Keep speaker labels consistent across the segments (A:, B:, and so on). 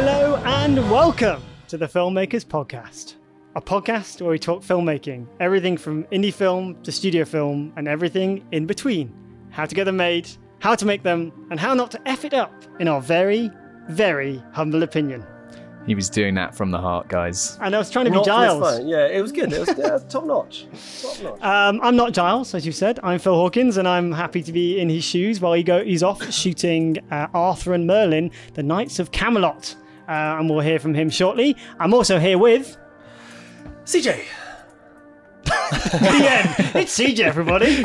A: Hello and welcome to the Filmmakers Podcast, a podcast where we talk filmmaking, everything from indie film to studio film and everything in between. How to get them made, how to make them, and how not to F it up, in our very, very humble opinion.
B: He was doing that from the heart, guys.
A: And I was trying to be
C: Not for his
A: Giles.
C: fun. Yeah, it was good. It was yeah, top notch. Top notch.
A: Um, I'm not Giles, as you said. I'm Phil Hawkins, and I'm happy to be in his shoes while he go. He's off shooting uh, Arthur and Merlin, the Knights of Camelot, uh, and we'll hear from him shortly. I'm also here with
C: CJ.
A: the end. It's CJ, everybody,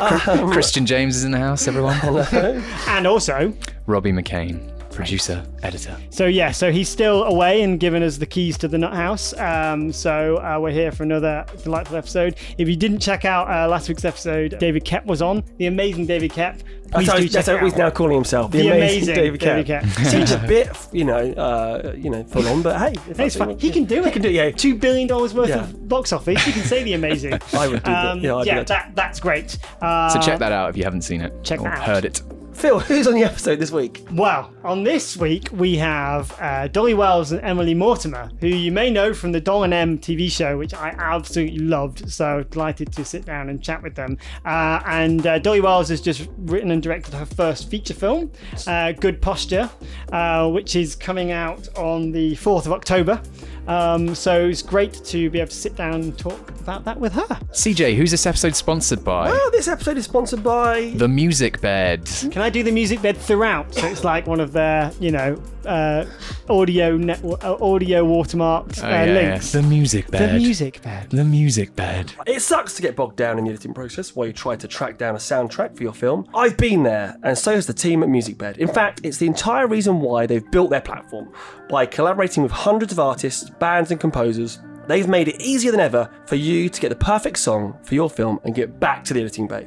B: Christian James is in the house, everyone.
A: and also.
B: Robbie McKane, producer, editor.
A: So yeah, so he's still away and giving us the keys to the nut house. Um, so uh, we're here for another delightful episode. If you didn't check out uh, last week's episode, David Koepp was on. The amazing David Koepp. Please
C: That's
A: do
C: he's,
A: check
C: that's
A: it
C: how he's
A: out.
C: now calling himself. The,
A: The
C: amazing,
A: amazing
C: David
A: David
C: Kemp.
A: Kemp.
C: Seems a bit, you know, uh, you know, full on, but hey, if
A: It's
C: that's
A: fine. He can do it.
C: He can do it. Yeah,
A: Two billion dollars worth
C: Yeah.
A: of box office. He can say the amazing.
C: I would do that.
A: Um,
C: Yeah, I'd
A: yeah,
C: that.
A: that, that's great. Uh,
B: So check that out if you haven't seen it
A: check
B: or
A: that out.
B: heard it.
C: Phil, who's on the episode this week?
A: Well, on this week we have uh, Dolly Wells and Emily Mortimer, who you may know from the Doll and Em TV show, which I absolutely loved. So delighted to sit down and chat with them. Uh, and uh, Dolly Wells has just written and directed her first feature film, uh, Good Posture, uh, which is coming out on the 4th of October. Um, so it's great to be able to sit down and talk about that with her.
B: CJ, who's this episode sponsored by?
C: Well, this episode is sponsored by.
B: The Music Bed.
A: Can I do the music bed throughout? So it's like one of their, you know, uh, audio network, uh, audio watermarked uh,
B: Oh, yeah, yeah.
A: links.
B: The Music bed.
A: The music bed.
B: The Music Bed.
C: It sucks to get bogged down in the editing process while you try to track down a soundtrack for your film. I've been there, and so has the team at MusicBed. In fact, it's the entire reason why they've built their platform. By collaborating with hundreds of artists, bands, and composers, they've made it easier than ever for you to get the perfect song for your film and get back to the editing bay.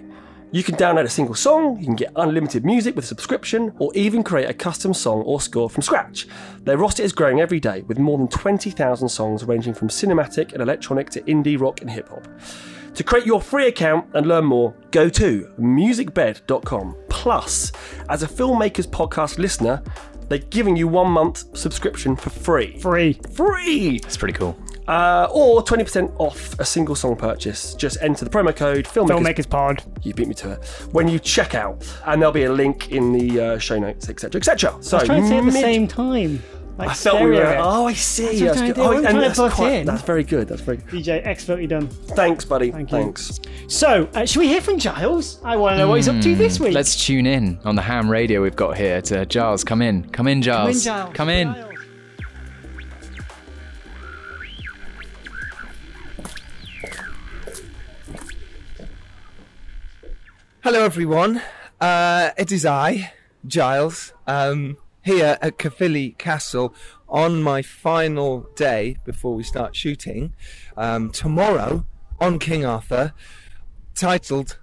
C: You can download a single song, you can get unlimited music with a subscription, or even create a custom song or score from scratch. Their roster is growing every day with more than 20,000 songs ranging from cinematic and electronic to indie rock and hip hop. To create your free account and learn more, go to musicbed.com. Plus, as a Filmmakers Podcast listener, they're giving you one month subscription for free.
A: Free.
C: Free!
B: It's pretty cool.
C: Uh, or 20% off a single song purchase. Just enter the promo code Filmmakers.
A: Filmmakers Pod.
C: You beat me to it. When you check out, and there'll be a link in the uh, show notes, etc., etc. So,
A: I was trying to say it at the
C: mid-
A: same time. Like
C: I felt we were. Oh, I see.
A: That's
C: That's good.
A: to do. I
C: Oh, and that's,
A: butt
C: quite,
A: in.
C: that's very good. That's very good.
A: DJ, expertly done.
C: Thanks, buddy.
A: Thank you.
C: Thanks.
A: So, uh, should we hear from Giles? I want to know what he's up to this week.
B: Hmm. Let's tune in on the ham radio we've got here to Giles. Come in. Come in,
A: Come in,
B: Giles.
A: Giles.
B: Come in.
A: Giles.
D: Hello, everyone. Uh, it is I, Giles, um, here at Caerphilly Castle on my final day before we start shooting. Um, tomorrow on King Arthur, titled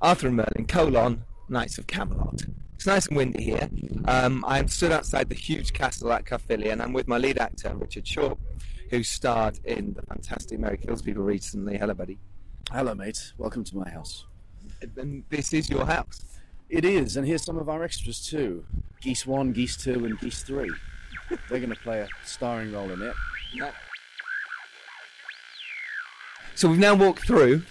D: Arthur and Merlin: colon, Knights of Camelot. It's nice and windy here. Um, I'm stood outside the huge castle at Caerphilly, and I'm with my lead actor Richard Short, who starred in the fantastic Mary Kills People recently. Hello, buddy.
E: Hello, mate. Welcome to my house.
D: And this is your house.
E: It is, and here's some of our extras too Geese 1, Geese 2, and Geese 3. They're going to play a starring role in it.
D: So we've now walked through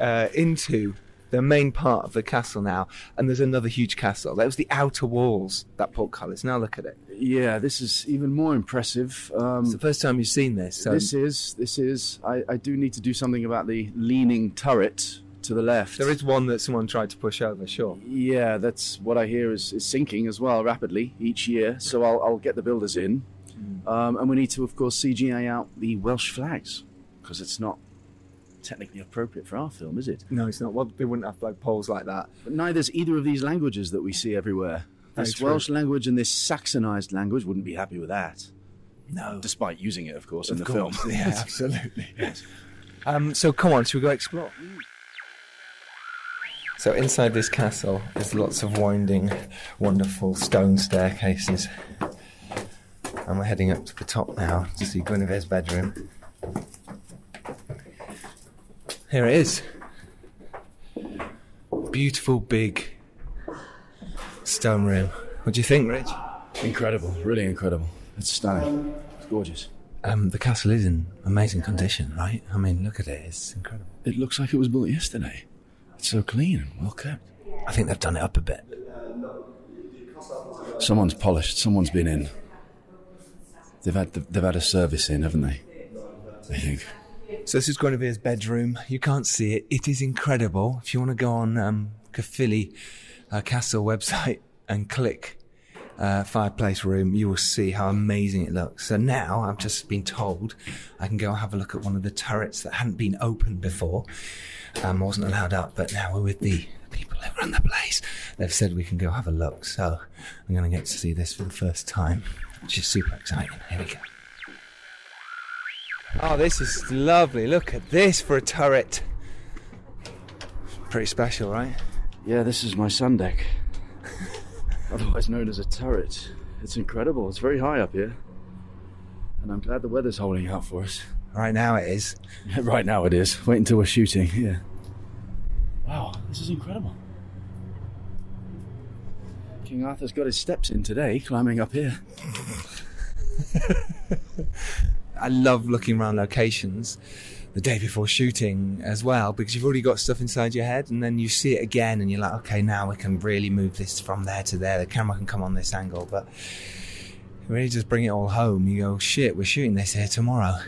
D: uh, into the main part of the castle now, and there's another huge castle. That was the outer walls, that portcullis. Now look at it.
E: Yeah, this is even more impressive. Um,
D: It's the first time you've seen this. So
E: this is, this is, I, I do need to do something about the leaning turret to the left.
D: there is one that someone tried to push over, sure.
E: Yeah, that's what I hear is, is sinking as well rapidly each year. So I'll, I'll get the builders in. Um, and we need to, of course, CGI out the Welsh flags because it's not technically appropriate for our film, is it?
D: No, it's not. Well, they wouldn't have like poles like that.
E: But neither's either of these languages that we see everywhere.
D: Very
E: This
D: true.
E: Welsh language and this Saxonized language wouldn't be happy with that.
D: No.
E: Despite using it, of course, in the
D: course,
E: film.
D: yeah, absolutely. Um, so come on, should we go explore? So inside this castle is lots of winding, wonderful stone staircases. And we're heading up to the top now to see Guinevere's bedroom. Here it is. Beautiful big stone room. What do you think, Rich?
E: Incredible, really incredible. It's stunning. It's gorgeous.
D: Um, the castle is in amazing condition, right? I mean, look at it. It's incredible.
E: It looks like it was built yesterday. It's so clean and well kept.
D: I think they've done it up a bit.
E: Someone's polished. Someone's been in. They've had the, they've had a service in, haven't they? I think.
D: So this is going to be his bedroom. You can't see it. It is incredible. If you want to go on um, Caerphilly uh, Castle website and click uh, fireplace room, you will see how amazing it looks. So now I've just been told I can go have a look at one of the turrets that hadn't been opened before. Um, I wasn't allowed up, but now we're with the people who run the place. They've said we can go have a look. So I'm going to get to see this for the first time, which is super exciting. Here we go. Oh, this is lovely. Look at this for a turret. Pretty special, right?
E: Yeah, this is my sun deck. Otherwise known as a turret. It's incredible. It's very high up here. And I'm glad the weather's holding out for us.
D: Right now it is.
E: right now it is. Wait until we're shooting. Yeah. Wow, this is incredible. King Arthur's got his steps in today, climbing up here.
D: I love looking around locations the day before shooting as well because you've already got stuff inside your head and then you see it again and you're like, okay, now we can really move this from there to there. The camera can come on this angle, but really just bring it all home. You go, shit, we're shooting this here tomorrow.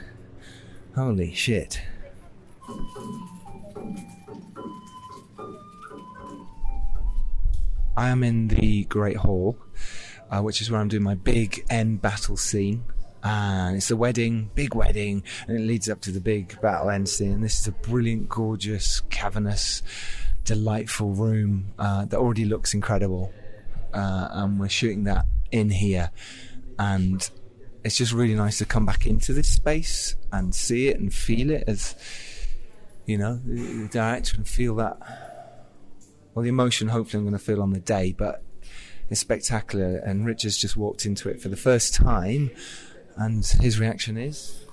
D: Holy shit. I am in the Great Hall, uh, which is where I'm doing my big end battle scene. And it's a wedding, big wedding, and it leads up to the big battle end scene. And this is a brilliant, gorgeous, cavernous, delightful room uh, that already looks incredible. Uh, and we're shooting that in here. And it's just really nice to come back into this space and see it and feel it as, you know, the, the director and feel that well, the emotion hopefully I'm going to feel on the day, but it's spectacular. And Richard's just walked into it for the first time, and his reaction is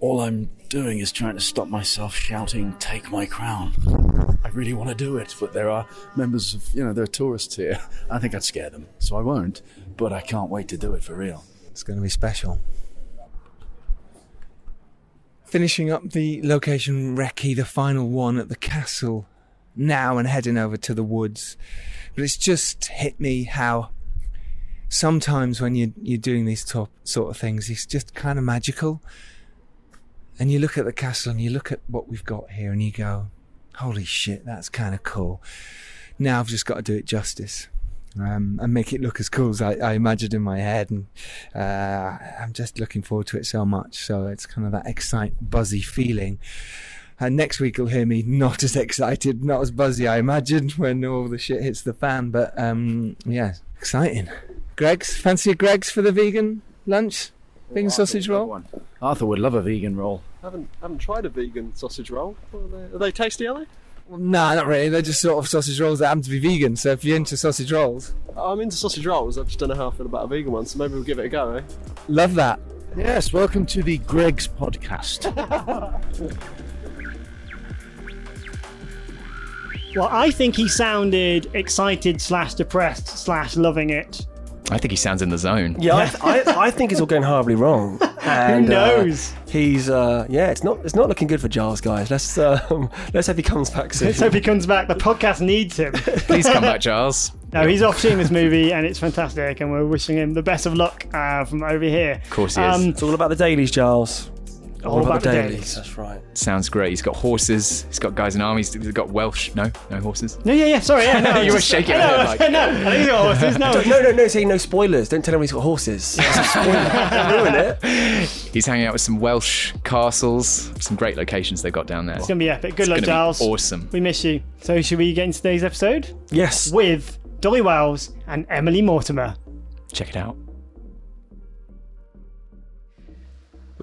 E: All I'm doing is trying to stop myself shouting, Take my crown. I really want to do it, but there are members of, you know, there are tourists here. I think I'd scare them, so I won't, but I can't wait to do it for real.
D: it's going to be special. Finishing up the location recce, the final one at the castle now and heading over to the woods. But it's just hit me how sometimes when you're, you're doing these top sort of things, it's just kind of magical. And you look at the castle and you look at what we've got here and you go, holy shit, that's kind of cool. Now I've just got to do it justice. Um, and make it look as cool as I, I imagined in my head, and uh, I'm just looking forward to it so much. So it's kind of that excite, buzzy feeling. And next week you'll hear me not as excited, not as buzzy, I imagine, when all the shit hits the fan. But um, yeah, exciting. Greg's, fancy a Greg's for the vegan lunch? Vegan sausage roll? One.
E: Arthur would love a vegan roll.
C: haven't haven't tried a vegan sausage roll. Are they, are they tasty? Are they?
D: Well, nah, not really. They're just sort of sausage rolls that happen to be vegan. So if you're into sausage rolls,
C: I'm into sausage rolls. I just don't know how I feel about a vegan one. So maybe we'll give it a go. Eh?
D: love that.
E: Yes, welcome to the Greg's podcast.
A: Well, I think he sounded excited slash depressed slash loving it.
B: I think he sounds in the zone.
C: Yeah, I, I, I think it's all going horribly wrong. And, uh,
A: knows?
C: he's uh, yeah, it's not it's not looking good for Giles, guys. Let's um, let's hope he comes back soon.
A: Let's hope he comes back. The podcast needs him.
B: Please come back, Giles.
A: No, he's off seeing this movie and it's fantastic, and we're wishing him the best of luck uh, from over here.
B: Of course he is.
C: It's all about the dailies, Giles.
A: All about the dailies.
C: That's right.
B: Sounds great. He's got horses. He's got guys in armies. He's got Welsh. No, no horses.
A: No, yeah, yeah. Sorry, yeah, no.
B: You were shaking
A: I
B: your
A: know,
B: head like-
A: I know. I think he's got horses. No,
C: No, no, no. Say no spoilers. Don't tell him he's got horses. That's a spoiler. Don't ruin it.
B: He's hanging out with some Welsh castles. Some great locations they've got down there.
A: it's gonna be epic. Good luck,
B: gonna
A: Giles.
B: awesome.
A: We miss you. So, should we get into today's episode
C: Yes.
A: with Dolly Wells and Emily Mortimer?
B: Check it out.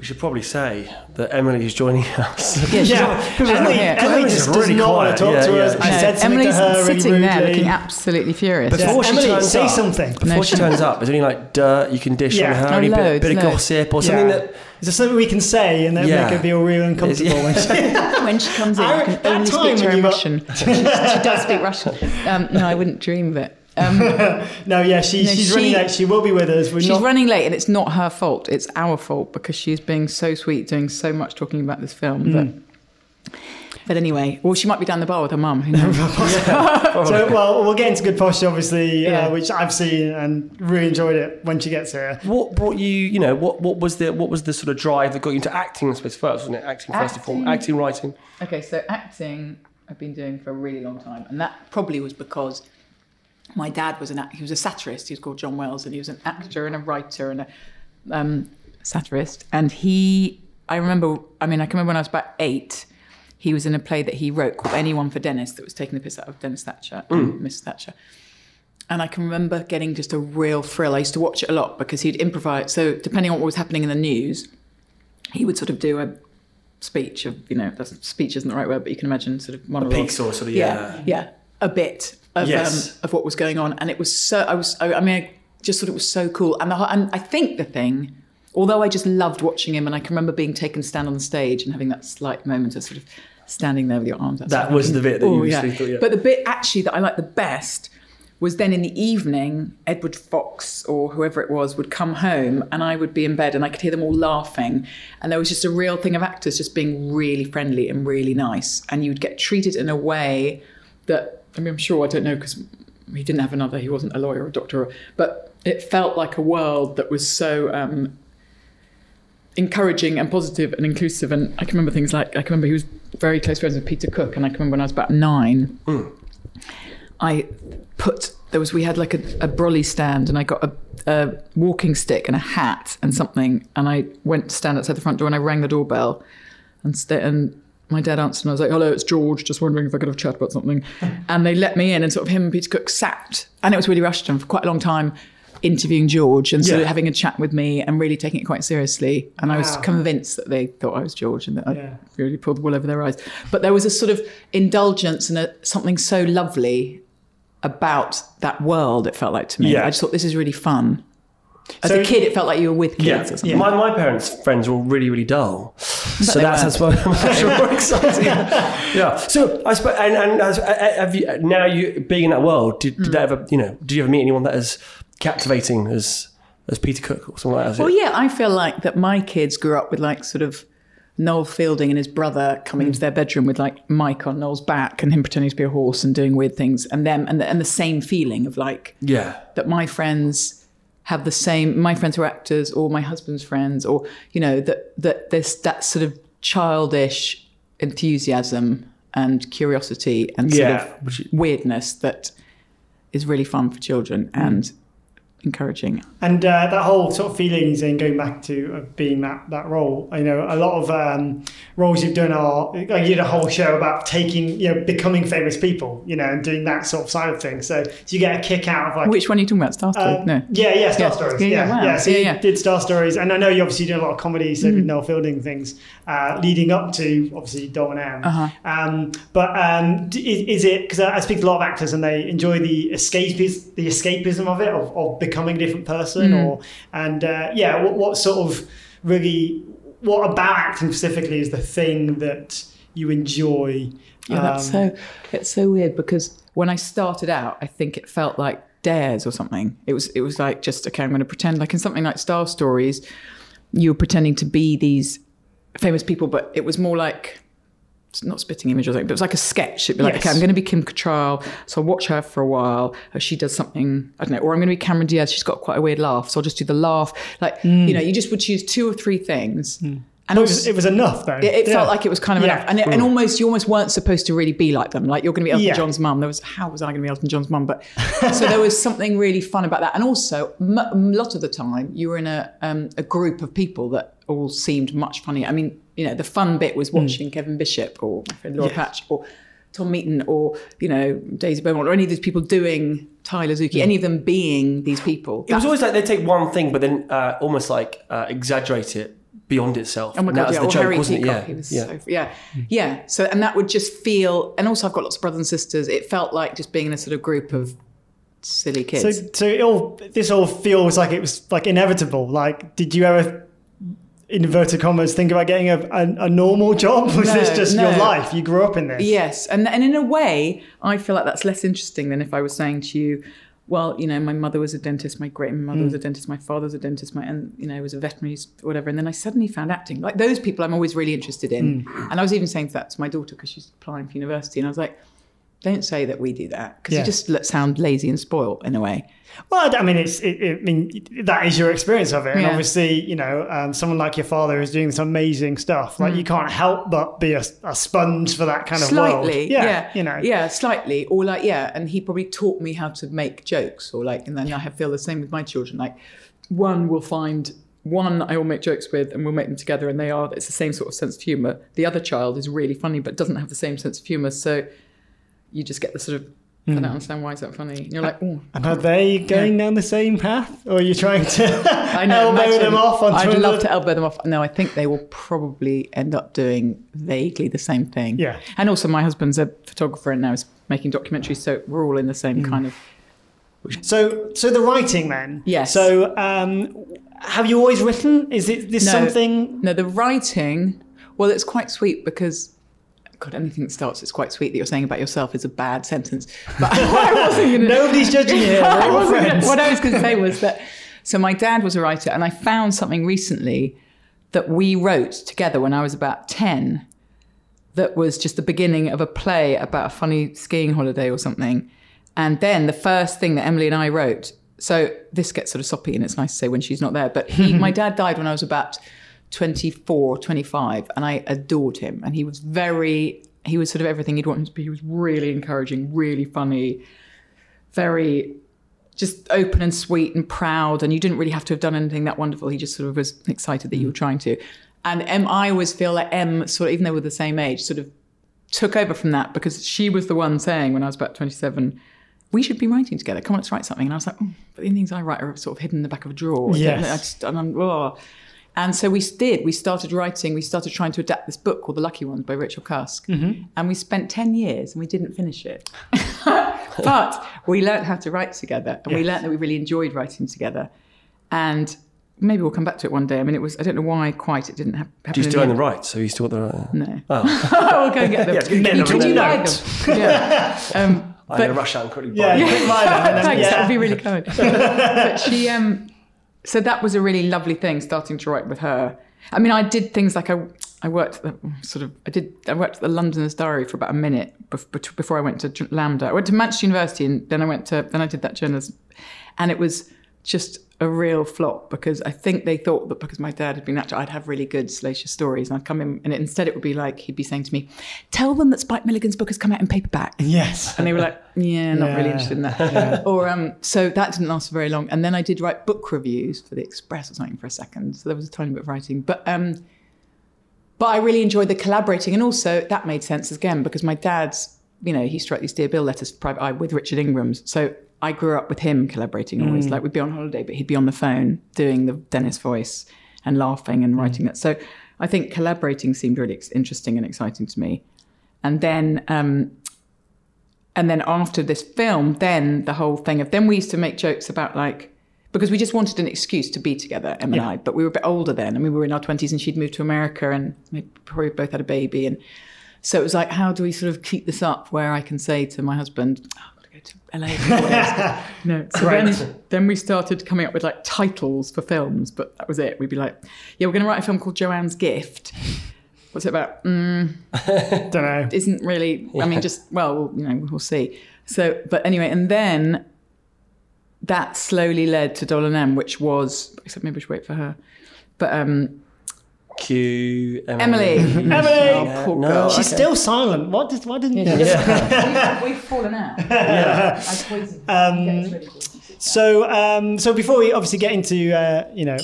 C: We should probably say that Emily is joining us.
F: Yeah, she's
A: Yeah,
F: not, she's not
A: Emily,
F: here.
A: Emily just
C: really
A: does not want
C: quiet.
A: to talk
C: Yeah,
A: to
C: yeah,
A: us.
C: yeah.
A: I said something
F: Emily's
A: to her really
F: sitting there looking absolutely furious.
A: Yeah.
C: Before she
A: Emily,
C: turns
A: say
C: up,
A: something.
C: Before
F: No,
C: she
F: she-
C: turns up, is there any like dirt you can dish
A: Yeah.
C: on her?
F: Oh,
C: any bit,
F: loads,
C: bit of
F: loads.
C: gossip or something
A: Yeah.
C: that
A: Is there something we can say and then
C: Yeah.
A: make her feel real uncomfortable when she
F: when she comes in,
A: I-
F: you can only speak to her in Russian. she, she does speak Russian. Um, no, I wouldn't dream of it.
A: No, yeah, she,
F: No,
A: she's
F: she-
A: running late. She will be with us. We're
F: She's
A: not,
F: running late, and it's not her fault. It's our fault because she's being so sweet, doing so much talking about this film. But, but anyway, well, she might be down the bar with her mum. Who knows?
A: So, well, we'll get into Good Posture, obviously,
F: Yeah.
A: uh, which I've seen and really enjoyed it when she gets here.
C: What brought you? You know, what what was the what was the sort of drive that got you into acting? I suppose first, wasn't it? Acting first and foremost.
F: Acting.
C: Acting, writing.
F: Okay, so acting I've been doing for a really long time, and that probably was because my dad was an act- he was a satirist. He was called John Wells, and he was an actor and a writer and a um, satirist. And he, I remember, I mean, I can remember when I was about eight. He was in a play that he wrote called Anyone for Dennis that was taking the piss out of Dennis Thatcher and Miss Thatcher. And I can remember getting just a real thrill. I used to watch it a lot because he'd improvise. So depending on what was happening in the news, he would sort of do a speech of you know that's, speech isn't the right word but you can imagine sort of monologue
C: piece or sort of-
F: yeah yeah a bit of
C: Yes.
F: um, of what was going on and it was so I was I, I mean I just thought it was so cool and the and I think the thing although I just loved watching him and I can remember being taken to stand on the stage and having that slight moment of sort of standing there with your arms
C: That was the bit that you
F: Oh, yeah.
C: usually thought, yeah.
F: but the bit actually that I liked the best was then in the evening, Edward Fox or whoever it was would come home and I would be in bed and I could hear them all laughing. And there was just a real thing of actors just being really friendly and really nice. And you would get treated in a way that, I mean, I'm sure, I don't know, because he didn't have another, he wasn't a lawyer or a doctor, but it felt like a world that was so um, encouraging and positive and inclusive. And I can remember things like, I can remember he was very close friends with Peter Cook. And I can remember when I was about nine, I put there was we had like a, a brolly stand and I got a, a walking stick and a hat and something and I went to stand outside the front door and I rang the doorbell and sta and my dad answered and I was like, "Hello, it's George. Just wondering if I could have a chat about something." and they let me in and sort of him and Peter Cook sat and it was really rushed and for quite a long time interviewing George and sort
C: Yeah.
F: of having a chat with me and really taking it quite seriously. And I was convinced that they thought I was George and that
A: Yeah.
F: I really pulled the wool over their eyes. But there was a sort of indulgence and a, something so lovely about that world, it felt like to me.
C: Yeah.
F: I just thought this is really fun. As
A: So-
F: a kid, it felt like you were with kids
C: Yeah,
F: or something.
C: My, my parents' friends were all really, really dull. So that's, that's why I'm more exciting. yeah. So I suppose, and, and as, have you, now you being in that world, did, did that
F: Hmm.
C: ever, you know, did you ever meet anyone that is captivating as as Peter Cook or something like that?
F: Well, yeah, I feel like that my kids grew up with like sort of Noel Fielding and his brother coming into their bedroom with like Mike on Noel's back and him pretending to be a horse and doing weird things, and them and the, and the same feeling of like
C: Yeah.
F: that my friends have the same my friends who are actors or my husband's friends or you know that that there's that sort of childish enthusiasm and curiosity and sort
C: Yeah,
F: of weirdness that is really fun for children and encouraging
A: And uh, that whole sort of feelings and going back to uh, being that that role, you know, a lot of um, roles you've done are like you did a whole show about taking, you know, becoming famous people, you know, and doing that sort of side of things. So, do you get a kick out of like
F: which one are you talking about Star Stories?
A: Um,
F: no
A: Yeah, yeah, Star
F: Yeah.
A: Stories.
F: Yeah,
A: Yeah,
F: yeah,
A: yeah. So
F: Yeah,
A: you
F: yeah.
A: did Star Stories, and I know you obviously did a lot of comedy, so
F: Mm.
A: with Noel Fielding things, uh, leading up to obviously Doll & Em.
F: Uh-huh.
A: Um, but um, is, is it because I I speak to a lot of actors and they enjoy the escapism, the escapism of it, of, of becoming a different person,
F: Mm.
A: or and uh, yeah, what, what sort of really, what about acting specifically is the thing that you enjoy?
F: Yeah, that's
A: Um,
F: so it's so weird because when I started out, I think it felt like dares or something. It was it was like just okay, I'm going to pretend like in something like Star Stories, you were pretending to be these famous people, but it was more like not spitting image or something, but it was like a sketch. It'd be like,
A: Yes.
F: okay, I'm going to be Kim Cattrall, so I'll watch her for a while. Or she does something, I don't know, or I'm going to be Cameron Diaz. She's got quite a weird laugh, so I'll just do the laugh. Like, you mm. know, you just would choose two or three things. Mm. And
A: it was, it was enough though.
F: it, it
A: Yeah.
F: felt like it was kind of
A: Yeah.
F: enough, and, it, and mm. almost you almost weren't supposed to really be like them. Like you're going to be Elton
A: Yeah.
F: John's mum. There was how was I going to be Elton John's mum? But so there was something really fun about that, and also m- a lot of the time you were in a um, a group of people that all seemed much funnier. I mean, you know, the fun bit was watching Kevin Bishop or my friend Laura
A: Hmm. Yes.
F: Patch or Tom Meeten or you know Daisy Beaumont or any of these people doing Tyler
A: Hmm.
F: Zuki, any of them being these people.
C: It was always like they'd take one thing, but then uh, almost like uh, exaggerate it beyond itself.
F: Oh my god,
C: was
F: yeah,
C: the joke,
F: Harry
C: wasn't
F: Peacock.
C: it? Yeah,
F: was
C: yeah.
F: so yeah, yeah. So and that would just feel, and also I've got lots of brothers and sisters. It felt like just being in a sort of group of silly kids.
A: So, so it all this all feels like it was like inevitable. Like, did you ever, inverted commas, think about getting a, a, a normal job? Was
F: No,
A: this just your life? You grew up in this.
F: yes, and and in a way, I feel like that's less interesting than if I was saying to you, well, you know, my mother was a dentist, my great mother was
A: Hmm.
F: a dentist, my father was a dentist, my and you know was a veterinary whatever. And then I suddenly found acting. Like those people, I'm always really interested in.
A: Hmm.
F: And I was even saying that to my daughter because she's applying for university, and I was like, don't say that we do that because
A: Yeah.
F: you just sound lazy and spoiled in a way.
A: Well, I mean, it's. It, it, I mean, that is your experience of it, and
F: Yeah.
A: obviously, you know, um, someone like your father is doing some amazing stuff. Like you can't help but be a, a sponge for that kind of world.
F: Hmm. slightly, yeah,
A: you know,
F: yeah, slightly, or like, yeah, and he probably taught me how to make jokes, or like, and then I have feel the same with my children. Like, one will find one I will make jokes with, and we'll make them together, and they are it's the same sort of sense of humor. The other child is really funny, but doesn't have the same sense of humor, so you just get the sort of. I
A: Hmm.
F: don't understand why is that funny. And you're like, oh,
A: And are they going down the same path, or are you trying to
F: I know.
A: elbow
F: imagine.
A: them off onto
F: I'd love to elbow them off. No, I think they will probably end up doing vaguely the same thing.
A: Yeah.
F: And also, my husband's a photographer and now is making documentaries, so we're all in the same
A: Hmm.
F: kind of.
A: So, so the writing then.
F: Yes.
A: So, um, have you always written? Is it this
F: No.
A: something?
F: No, the writing. Well, it's quite sweet because. God, anything that starts, it's quite sweet that you're saying about yourself is a bad sentence. But I wasn't to.
A: Nobody's judging you.
F: I wasn't gonna- what I was going to say was that so my dad was a writer, and I found something recently that we wrote together when I was about 10 that was just the beginning of a play about a funny skiing holiday or something. And then the first thing that Emily and I wrote, so this gets sort of soppy and it's nice to say when she's not there, but he, my dad died when I was about 24, 25, and I adored him. And he was very, he was sort of everything you'd want him to be. He was really encouraging, really funny, very just open and sweet and proud. And you didn't really have to have done anything that wonderful. He just sort of was excited that you were trying to. And Em, I always feel like Em, sort of, even though we're the same age, sort of took over from that because she was the one saying when I was about 27, we should be writing together. Come on, let's write something. And I was like, oh, but the things I write are sort of hidden in the back of a drawer.
A: Yes.
F: I just, and, I'm, oh. And so we did. We started writing. We started trying to adapt this book called The Lucky Ones by Rachel Cusk. And we spent 10 years and we didn't finish it. but we learned how to write together and we
A: Yes.
F: learned that we really enjoyed writing together. And maybe we'll come back to it one day. I mean, it was, I don't know why quite it didn't hap- happen.
C: Do you still
F: the
C: own the rights? So you still got the right?
F: No.
C: Oh,
F: we'll go and get them.
C: Yeah, it's good to
F: Could you buy them? Yeah. Um,
C: I'm going to rush out and quickly
A: Yeah,
C: buy
A: you
C: it.
A: them. and then-
F: Thanks,
A: yeah.
F: that would be really kind. but she, um, so that was a really lovely thing starting to write with her. I mean, I did things like I, I worked the, sort of, I did, I worked at the Londoners Diary for about a minute before I went to LAMDA. I went to Manchester University and then I went to, then I did that journalism, and it was just a real flop because I think they thought that because my dad had been actor, I'd have really good salacious stories, and I'd come in, and it, instead it would be like he'd be saying to me, "Tell them that Spike Milligan's book has come out in paperback."
A: Yes.
F: And they were like, yeah, not really interested in that. Or um, so that didn't last very long. And then I did write book reviews for the Express or something for a second. So there was a tiny bit of writing. But um, but I really enjoyed the collaborating, and also that made sense again because my dad's, you know, he write these Dear Bill letters private eye with Richard Ingrams. So I grew up with him collaborating always. Like we'd be on holiday, but he'd be on the phone doing the Dennis voice and laughing and writing that. So I think collaborating seemed really ex- interesting and exciting to me. And then um, and then after this film, then the whole thing of then we used to make jokes about like because we just wanted an excuse to be together, Em and I. But we were a bit older then, and we were in our twenties, and she'd moved to America, and we probably both had a baby, and so it was like, how do we sort of keep this up where I can say to my husband, I've got to go to LA. for four days." no, so
A: Great.
F: then, then we started coming up with like titles for films, but that was it. We'd be like, yeah, we're going to write a film called Joanne's Gift. What's it about? Mm,
A: Don't know.
F: isn't really i mean just well you know we'll see so but anyway and then that slowly led to Doll & Em which was except maybe we should wait for her but um
C: Q.
F: Emily
A: Emily!
F: oh, poor
C: No,
F: girl.
A: She's still silent. What did? Why didn't?
F: we've, we've fallen out yeah. I.
A: Um,
F: Get us ready for it.
A: So, um, so before we obviously get into, uh, you know,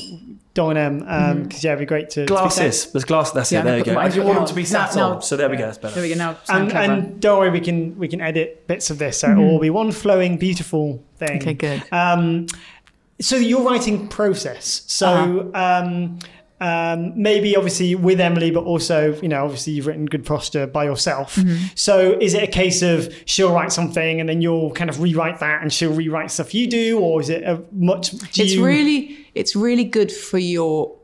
A: Doll & Em, because yeah, it'd be great to to speak
C: Glasses. There's glass. That's
F: Yeah,
C: it. There you go.
F: my-
C: I didn't want them to be sat
F: now-
C: on. So there we go. That's better.
F: there we go now
A: And, and don't worry, we can we can edit bits of this, so it will be one flowing, beautiful thing.
F: okay good
A: Um, so your writing process. So
F: Uh-huh.
A: um, um, maybe obviously with Emily, but also you know obviously you've written Good Posture by yourself.
F: Mm-hmm.
A: So is it a case of she'll write something and then you'll kind of rewrite that, and she'll rewrite stuff you do, or is it a much? Do
F: it's
A: you-
F: really it's really good for your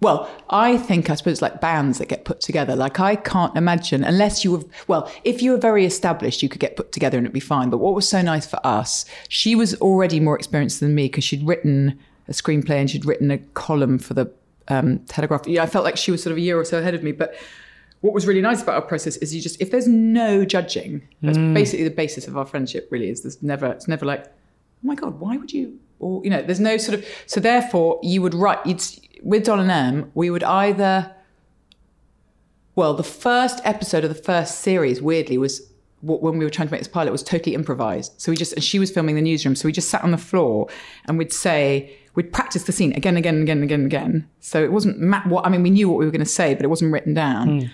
F: Well, I think I suppose like bands that get put together. Like I can't imagine unless you were well, if you were very established, you could get put together and it'd be fine. But what was so nice for us, she was already more experienced than me because she'd written a screenplay and she'd written a column for the um, Telegraph. Yeah, I felt like she was sort of a year or so ahead of me, but. What was really nice about our process is you just if there's no judging, that's basically the basis of our friendship. Really, is there's never it's never like, oh my god, why would you? Or you know, there's no sort of so therefore you would write. You'd with Doll and Em, we would either. Well, the first episode of the first series, weirdly, was when we were trying to make this pilot was totally improvised. So we just and she was filming the newsroom, so we just sat on the floor and we'd say we'd practice the scene again, again, and again, again, again. So it wasn't ma- what I mean. We knew what we were going to say, but it wasn't written down. Hmm.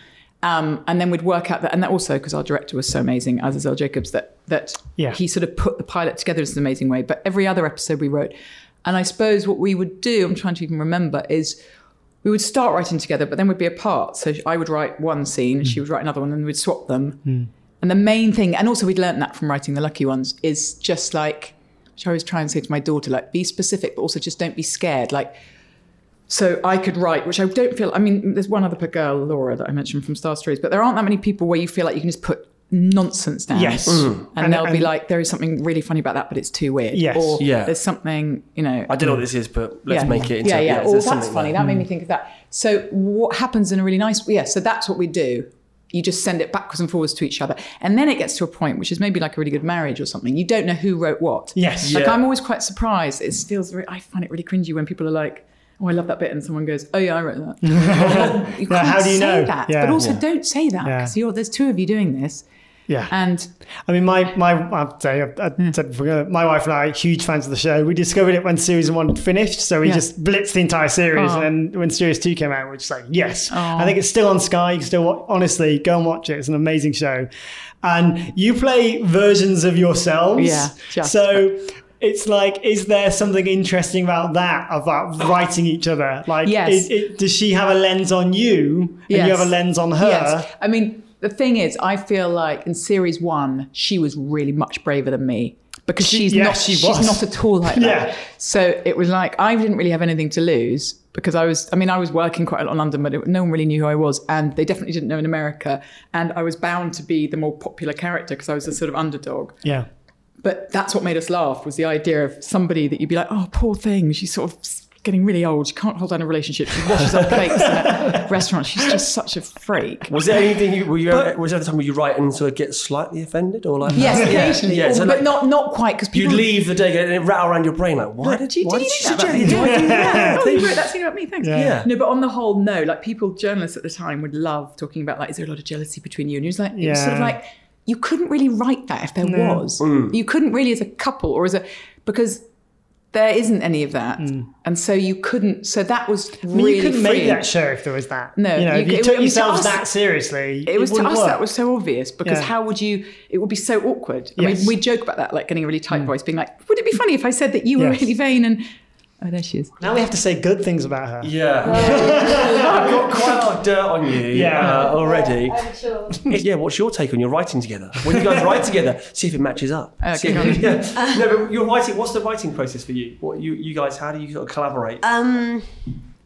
F: Um, and then we'd work out that, and that also because our director was so amazing, Azazel Jacobs, that that
A: Yeah.
F: he sort of put the pilot together in an amazing way. But every other episode we wrote, and I suppose what we would do, I'm trying to even remember, is we would start writing together, but then we'd be apart. So I would write one scene, and she hmm. would write another one, and we'd swap them. Hmm. And the main thing, and also we'd learnt that from writing the lucky ones, is just like, which I always try and say to my daughter, like, be specific, but also just don't be scared. Like, so I could write, which I don't feel. I mean, there's one other girl, Laura, that I mentioned from Star Stories, but there aren't that many people where you feel like you can just put nonsense down.
A: Yes. Mm.
F: And,
A: And-
F: they'll be like, there is something really funny about that, but it's too weird.
A: Yes.
F: Or
C: Yeah.
F: there's something, you know.
C: I don't know what this is, but let's
F: yeah.
C: make it into
F: Yeah, yeah.
C: there's
F: oh, that's funny.
C: there.
F: That made me think of that. So what happens in a really nice yeah, so that's what we do. You just send it backwards and forwards to each other. And then it gets to a point, which is maybe like a really good marriage or something. You don't know who wrote what.
A: Yes.
F: Like
C: Yeah.
F: I'm always quite surprised. It feels very, I find it really cringy when people are like, Oh, I love that bit, and someone goes, "Oh yeah, I wrote that." you
A: Yeah, how
F: can't
A: do you
F: say
A: know?
F: that?
A: Yeah.
F: but also
A: Yeah.
F: don't say that because you're there's two of you doing this,
A: Yeah.
F: and
A: I mean, my my I'd say I, I hmm. said before, my wife and I are huge fans of the show. We discovered it when series one finished, so we
F: Yeah.
A: just blitzed the entire series.
F: Oh.
A: And then when series two came out, we we're just like, yes.
F: Oh.
A: I think oh. it's still on Sky. You can still honestly go and watch it. It's an amazing show, and you play versions of yourselves.
F: Yeah, just-
A: so. It's like, is there something interesting about that, about writing each other? Like,
F: Yes.
A: is, it, does she have a lens on you, and
F: Yes.
A: you have a lens on her?
F: Yes. I mean, the thing is, I feel like in series one, she was really much braver than me because
A: She-
F: she's not.
A: she
F: she's not at all like that.
A: Yeah.
F: So it was like I didn't really have anything to lose because I was. I mean, I was working quite a lot in London, but it, no one really knew who I was, and they definitely didn't know in America. And I was bound to be the more popular character because I was a sort of underdog.
A: Yeah.
F: But that's what made us laugh was the idea of somebody that you'd be like, oh, poor thing. She's sort of getting really old. She can't hold down a relationship. She washes up plates at a restaurant. She's just such a freak.
C: Was there anything you were you was there a time where you write and sort of get slightly offended or like
F: Yes,
C: Yeah,
F: occasionally.
C: yeah, so
F: but
C: like,
F: not not quite because
C: you'd leave the day and it rattle around your brain like why did
F: Did you,
C: why
F: did you
C: she
F: do that about
C: suggest-
F: me?
C: why did you do that?
F: Oh, you wrote that scene about me. Thanks.
C: Yeah.
F: No, but on the whole, no. Like people, journalists at the time would love talking about like, is there a lot of jealousy between you? And it was like, it was sort of like you couldn't really write that if there
A: No.
F: was. Mm. You couldn't really as a couple or as a because there isn't any of that, hmm. and so you couldn't. So that was
A: I mean,
F: really
A: you couldn't make that show if there was that.
F: No,
A: you know,
F: you
A: if you
F: could-
A: took
F: I mean, to
A: yourselves
F: us-
A: that seriously,
F: It was to us
A: work.
F: that was so obvious because
A: Yeah.
F: how would you? It would be so awkward. I
A: Yes.
F: mean, we joke about that, like getting a really tight hmm. voice, being like, "Would it be funny if I said that you were
A: Yes.
F: really vain?" And oh, there she is.
A: Now we have to say good things about her.
C: Yeah. I've got quite a lot of dirt on you
A: Yeah.
C: uh, already.
G: I'm sure.
C: Yeah, what's your take on your writing together? When you guys write together, see if it matches up.
F: Okay,
C: See if- yeah. No, but you're writing. What's the writing process for you? What you you guys? How do you sort of collaborate?
G: Um,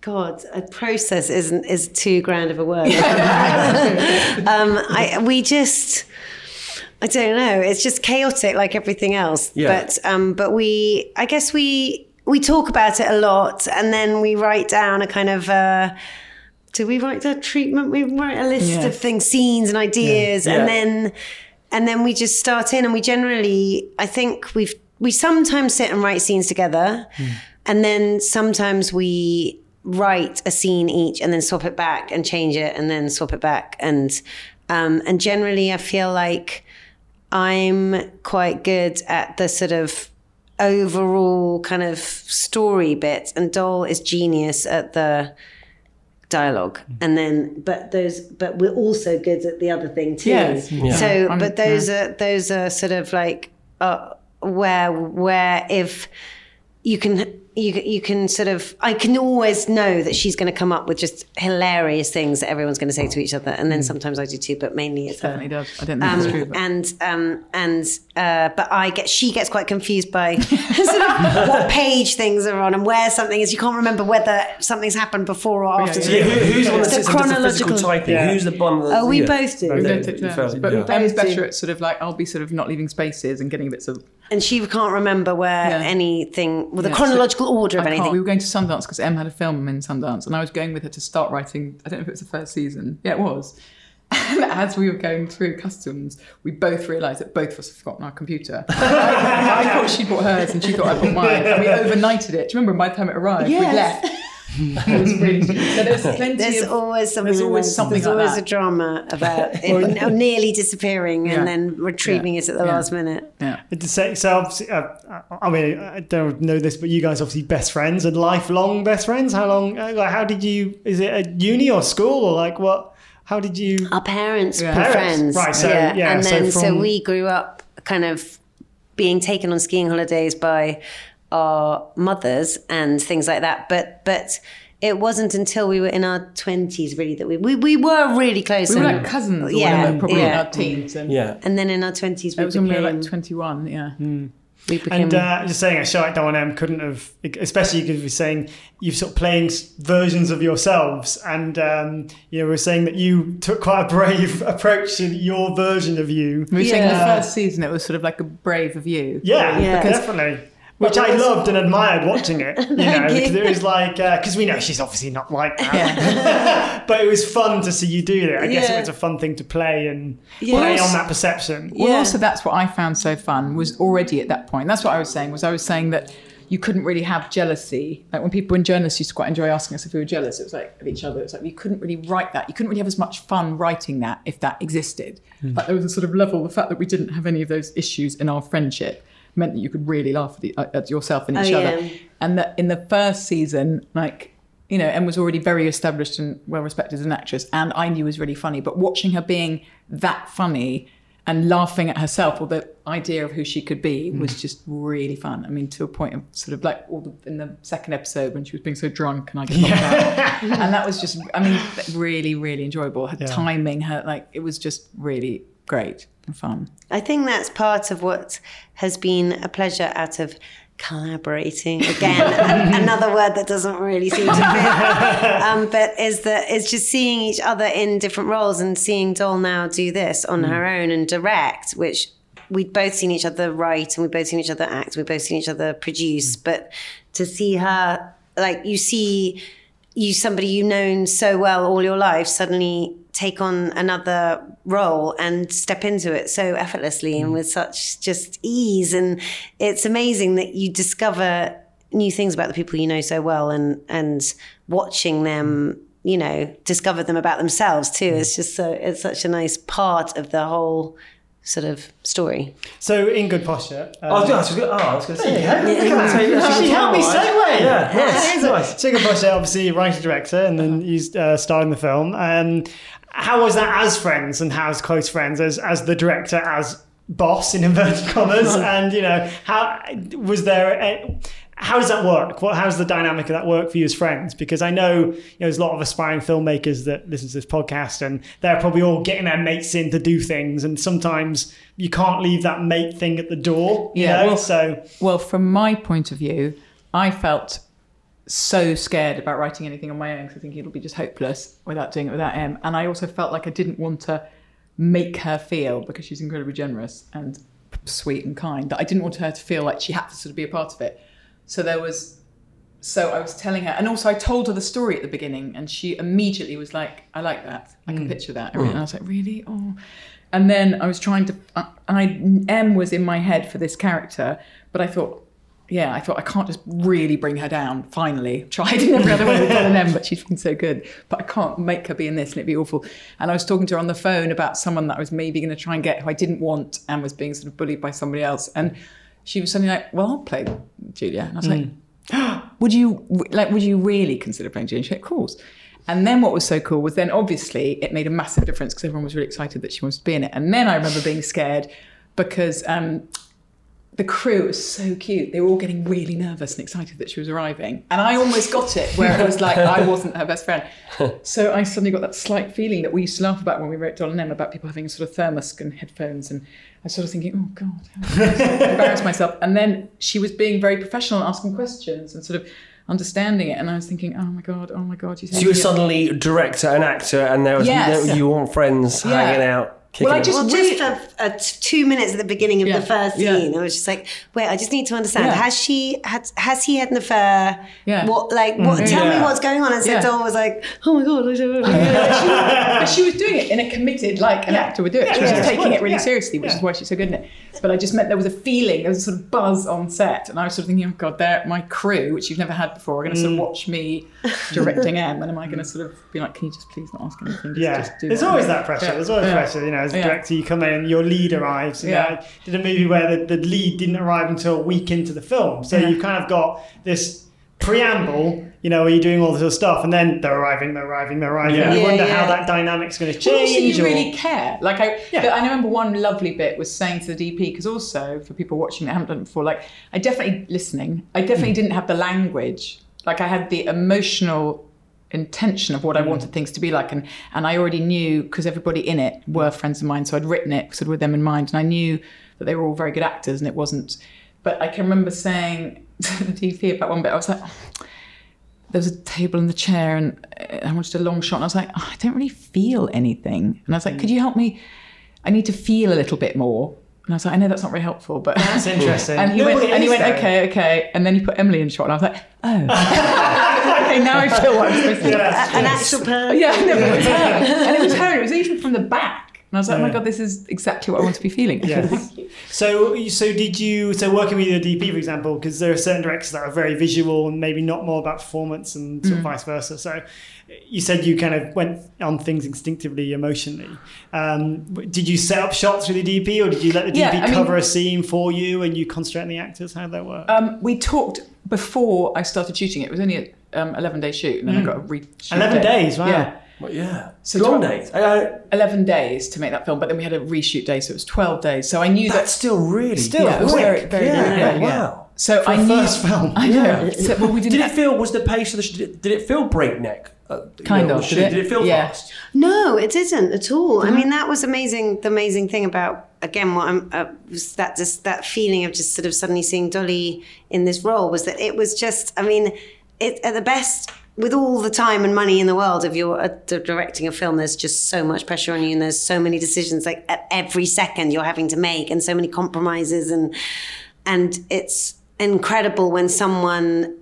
G: God, a process isn't is too grand of a word. um, I we just. I don't know. It's just chaotic, like everything else.
C: Yeah.
G: But um, but we, I guess we we talk about it a lot, and then we write down a kind of. Uh, do we write a treatment? We write a list
F: Yes.
G: of things, scenes, and ideas,
C: Yeah.
G: and then and then we just start in. And we generally, I think we've we sometimes sit and write scenes together, and then sometimes we write a scene each, and then swap it back and change it, and then swap it back, and um, and generally, I feel like I'm quite good at the sort of overall kind of story bit, and Dole is genius at the dialogue. And then but those but we're also good at the other thing too.
F: Yes. Yeah.
G: so but those are those are sort of like uh, where where if you can you you can sort of I can always know that she's going to come up with just hilarious things that everyone's going to say to each other, and then sometimes I do too, but mainly it's her.
F: Certainly does. I don't think that's true.
G: Um,
F: But.
G: and um, and uh, but I get she gets quite confused by sort of what page things are on and where something is. You can't remember whether something's happened before or after.
C: So who, who's one that
G: The
C: sits the
G: chronological-
C: typing?
A: Yeah.
C: Who's the one that?
G: Oh, we
C: yeah.
G: both do.
C: Yeah,
F: We
C: you
F: don't take But
C: yeah.
F: Em's
G: Both do.
F: better at sort of like I'll be sort of not leaving spaces and getting bits of.
G: And she can't remember where
F: Yeah.
G: anything, well, the
F: Yeah,
G: chronological order of
F: I
G: anything.
F: We were going to Sundance because Em had a film in Sundance, and I was going with her to start writing. I don't know if it was the first season. Yeah, it was. And as we were going through customs, we both realised that both of us had forgotten our computer. I, I thought she bought hers, and she thought I bought mine, and we overnighted it. Do you remember? By the time it arrived, we left. It was really. So there's plenty
G: There's
F: of.
G: always something.
F: there's always something
G: There's
F: like
G: always
F: that.
G: a drama about it nearly disappearing
F: Yeah.
G: and then retrieving it at the
F: Yeah.
G: last minute.
F: yeah.
A: To say, so obviously, uh, I mean, I don't know this, but you guys obviously best friends and lifelong best friends. How long? uh, Like, how did you? Is it at uni or school or like what? How did you?
G: Our parents
F: Yeah.
G: were
A: Parents,
G: friends,
A: right, so,
G: yeah.
A: yeah,
G: and then so,
A: from-
G: we grew up kind of being taken on skiing holidays by our mothers and things like that. But but it wasn't until we were in our twenties really that we we, we were really close.
F: We were
G: and-
F: like cousins, or
G: Yeah,
F: whatever, probably
G: yeah.
F: in our teens. And
C: Yeah.
G: And then in our twenties, we
F: It was when we were like 21, yeah.
G: we became
A: And uh, just saying, a show like Doll & Em couldn't have, especially because we're saying you're sort of playing versions of yourselves, and um, you know we're saying that you took quite a brave approach to your version of you.
F: We were saying in the first season it was sort of like a brave of you.
A: Yeah,
G: Yeah.
A: definitely. Which I loved and admired watching it, you know,
G: you.
A: because it was like, uh, because we know she's obviously not like that. but it was fun to see you do it. I guess it was a fun thing to play and
G: Yeah.
A: play
F: Well,
A: on that perception.
F: Well,
G: Yeah.
F: also that's what I found so fun was already at that point. That's what I was saying was I was saying that you couldn't really have jealousy. Like when people when journalists used to quite enjoy asking us if we were jealous, it was like of each other. It's like you couldn't really write that. You couldn't really have as much fun writing that if that existed. Hmm. Like there was a sort of level. The fact that we didn't have any of those issues in our friendship meant that you could really laugh at, the, uh, at yourself and each
G: Oh,
F: other.
G: yeah.
F: And that in the first season, like you know, Em was already very established and well respected as an actress, and I knew was really funny. But watching her being that funny and laughing at herself or the idea of who she could be hmm. was just really fun. I mean, to a point of sort of like all the, in the second episode when she was being so drunk and I get knocked out, and that was just, I mean, really, really enjoyable. Her timing, her like, it was just really great and fun.
G: I think that's part of what has been a pleasure out of collaborating again. Another word that doesn't really seem to fit. Um, but is that is just seeing each other in different roles and seeing Doll now do this on her own and direct which we'd both seen each other write and we'd both seen each other act we'd both seen each other produce. But to see her like you see you somebody you've known so well all your life suddenly take on another role and step into it so effortlessly and with such just ease and it's amazing that you discover new things about the people you know so well and and watching them you know discover them about themselves too it's just so it's such a nice part of the whole sort of story
A: So in good posture.
C: Oh, I was
A: um,
C: going to oh, I was going to say.
A: She helped me segue.
C: Yeah, nice, nice.
A: So good posture, obviously writer director, and then you uh, starred in the film. Um, how was that as friends and how as close friends as as the director as boss in inverted commas? And you know how was there a, how does that work? What how's the dynamic of that work for you as friends? Because i know, you know there's a lot of aspiring filmmakers that listen to this podcast and they're probably all getting their mates in to do things. And sometimes you can't leave that mate thing at the door you
F: Yeah,
A: know?
F: well-
A: so
F: Well, from my point of view, I felt so scared about writing anything on my own because I think it'll be just hopeless without doing it without Em. And I also felt like I didn't want to make her feel because she's incredibly generous and sweet and kind that I didn't want her to feel like she had to sort of be a part of it. So there was so I was telling her, and also I told her the story at the beginning, and she immediately was like, "I like that. I can picture that." And I was like, "Really?" Oh. And then I was trying to, uh, and I Em was in my head for this character, but I thought, yeah, I thought I can't just really bring her down. Finally, tried in every other way with Em, but she's been so good. But I can't make her be in this, and it'd be awful. And I was talking to her on the phone about someone that I was maybe going to try and get who I didn't want, and was being sort of bullied by somebody else, and she was suddenly like, "Well, I'll play Julia," and I was like would you like would you really consider playing Julia? And she said, of course. And then what was so cool was then obviously it made a massive difference because everyone was really excited that she wanted to be in it. And then I remember being scared because um, the crew was so cute. They were all getting really nervous and excited that she was arriving. And I almost got it where it was like I wasn't her best friend. So I suddenly got that slight feeling that we used to laugh about when we wrote Doll and Em about people having a sort of thermos and headphones. And I was sort of thinking, oh God, how I embarrassed myself. And then she was being very professional and asking questions and sort of understanding it. And I was thinking, oh my God, oh my God. She's
C: So you were suddenly director and actor, and there was
F: Yes.
C: you, you weren't friends
F: Yeah.
C: hanging out. Kicking
F: Well, I just-
G: Well, just for uh, two minutes at the beginning of
F: Yeah,
G: the first
F: yeah.
G: scene, I was just like, "Wait, I just need to understand.
F: Yeah.
G: Has she had? Has he had an affair?
F: Yeah.
G: What? Like, what?
F: Mm.
G: Tell me what's going on." And so
F: Yeah.
G: Dawn was like, "Oh my god, I don't
F: but she was doing it in a committed, like an actor would do it. She was
A: Yeah.
F: just taking it really
A: Yeah.
F: seriously, which
A: Yeah.
F: is why she's so good in it. But I just meant there was a feeling, there was a sort of buzz on set, and I was sort of thinking, oh god, they're my crew, which you've never had before, are going to sort of mm. watch me directing Em, and am I going to sort of be like, can you just please not ask anything? Just,
A: Yeah,
F: just do
A: there's always that pressure.
F: Yeah.
A: There's always
F: Yeah.
A: pressure. You know, as a
F: Yeah.
A: director, you come in and your lead arrives. You
F: Yeah.
A: know, I did a movie where the, the lead didn't arrive until a week into the film, so you've kind of got this preamble. You know, are you're doing all this sort of stuff, and then they're arriving, they're arriving, they're arriving.
C: Yeah.
A: You
G: Yeah,
A: wonder
G: yeah.
A: how that dynamic's going to
F: Well, also
A: change.
F: you
A: or-
F: really care. Like I. I remember one lovely bit was saying to the DP because also for people watching that haven't done it before, like I definitely listening. I definitely
A: Mm.
F: didn't have the language. Like I had the emotional intention of what I
A: Mm.
F: wanted things to be like, and and I already knew because everybody in it were friends of mine, so I'd written it sort of with them in mind, and I knew that they were all very good actors, and it wasn't. But I can remember saying to the DP about one bit, I was like. There was a table and the chair, and uh, I wanted a long shot. And I was like, oh, I don't really feel anything. And I was like, could you help me? I need to feel a little bit more. And I was like, I know that's not very helpful, but
A: That's interesting.
F: and he
A: No,
F: went, and he went,
A: though.
F: okay, okay. And then he put Emily in shot, and I was like, oh, okay, now I feel what I'm supposed to do.
A: Yeah.
G: An actual person.
F: Yeah, no, it was her, and it was her. It was even from the back, and I was like, oh my god, this is exactly what I want to be feeling.
A: Yes. So, so did you? So, working with your DP, for example, because there are certain directors that are very visual and maybe not more about performance, and
F: Mm.
A: sort of vice versa. So, you said you kind of went on things instinctively, emotionally. Um, did you set up shots with the DP, or did you let the DP
F: Yeah, I mean-
A: cover a scene for you and you concentrate on the actors? How did that work?
F: Um, we talked before I started shooting. It was only a um, 11 day shoot, and then I got a re.
A: 11 days, wow.
F: Yeah.
C: Well, yeah.
F: So
C: Long
F: tw-
C: days. Uh,
F: 11 days to make that film, but then we had a reshoot day, so it was 12 days. So I knew
C: that's
F: that.
C: still really
A: Still,
F: Yeah, it was
C: quick.
F: very, very
C: yeah.
F: good, yeah, yeah.
C: Wow.
F: So
A: For
F: I
A: a
F: knew.
A: first film.
F: I know. So, well, we didn't.
C: Did it feel? Was the pace of the? sh- Did it feel breakneck? Uh,
F: Kind
C: know,
F: of,
C: Did
F: did
C: it,
F: it?
C: did it feel
F: Yeah.
C: fast?
G: No, it didn't at all.
F: Mm-hmm.
G: I mean, that was amazing. The amazing thing about again, what I'm uh, was that just that feeling of just sort of suddenly seeing Dolly in this role was that it was just. I mean, it at the best. With all the time and money in the world, if you're uh, directing a film, there's just so much pressure on you, and there's so many decisions like at every second you're having to make, and so many compromises, and and it's incredible when someone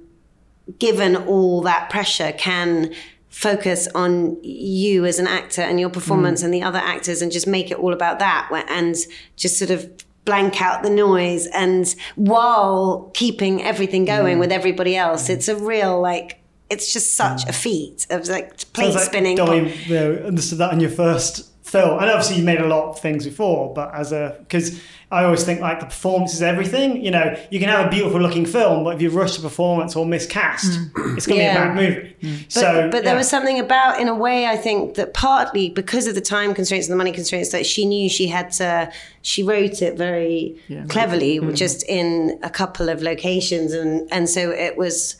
G: given all that pressure can focus on you as an actor and your performance mm. and the other actors and just make it all about that and just sort of blank out the noise and while keeping everything going mm. with everybody else. Mm. It's a real like it's just such a mm. feat of like plate
A: Sounds like
G: spinning
A: Dolly you know, understood that in your first film, and obviously you made a lot of things before. But as a because I always think like the performance is everything. You know, you can have a beautiful looking film, but if you rush the performance or miscast, mm. it's going to
G: Yeah.
A: be a bad movie. Mm.
G: But,
A: so,
G: but there
A: yeah.
G: was something about, in a way, I think that partly because of the time constraints and the money constraints, that she knew she had to. She wrote it very cleverly, just in a couple of locations, and and so it was.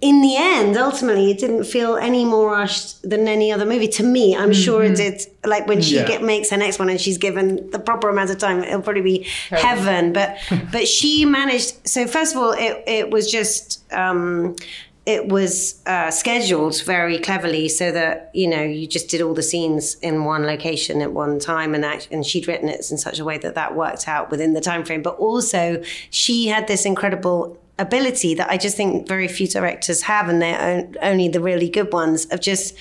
G: In the end, ultimately, it didn't feel any more rushed than any other movie to me. I'm sure it did. Like when she
A: Yeah.
G: get, makes her next one and she's given the proper amount of time, it'll probably be heaven. But but she managed. So first of all, it it was just. Um, it was uh, scheduled very cleverly so that you know you just did all the scenes in one location at one time and act- and she'd written it in such a way that that worked out within the time frame but also she had this incredible ability that I just think very few directors have and they're only the really good ones of just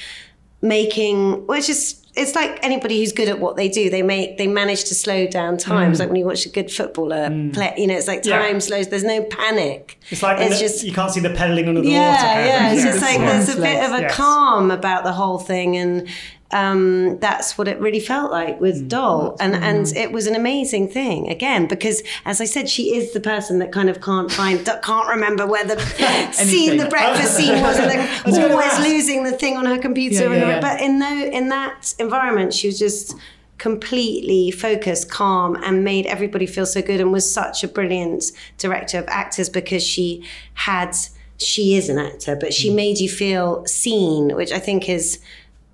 G: making well it's just it's like anybody who's good at what they do they make they manage to slow down times mm. like when you watch a good footballer mm. play you know it's like
A: Yeah.
G: time slows there's no panic
A: it's like
G: it's just
A: you can't see the pedaling under the
G: yeah,
A: water.
G: yeah. It's just like there's a bit of a
A: Yes.
G: calm about the whole thing, and um, that's what it really felt like with Doll, and and it was an amazing thing again because, as I said, she is the person that kind of can't find, can't remember where the scene, the breakfast scene was, and
A: was
G: always losing the thing on her computer.
F: Yeah, yeah, yeah.
G: But in no, in that environment, she was just completely focused, calm, and made everybody feel so good and was such a brilliant director of actors because she had she is an actor, but she made you feel seen, which I think is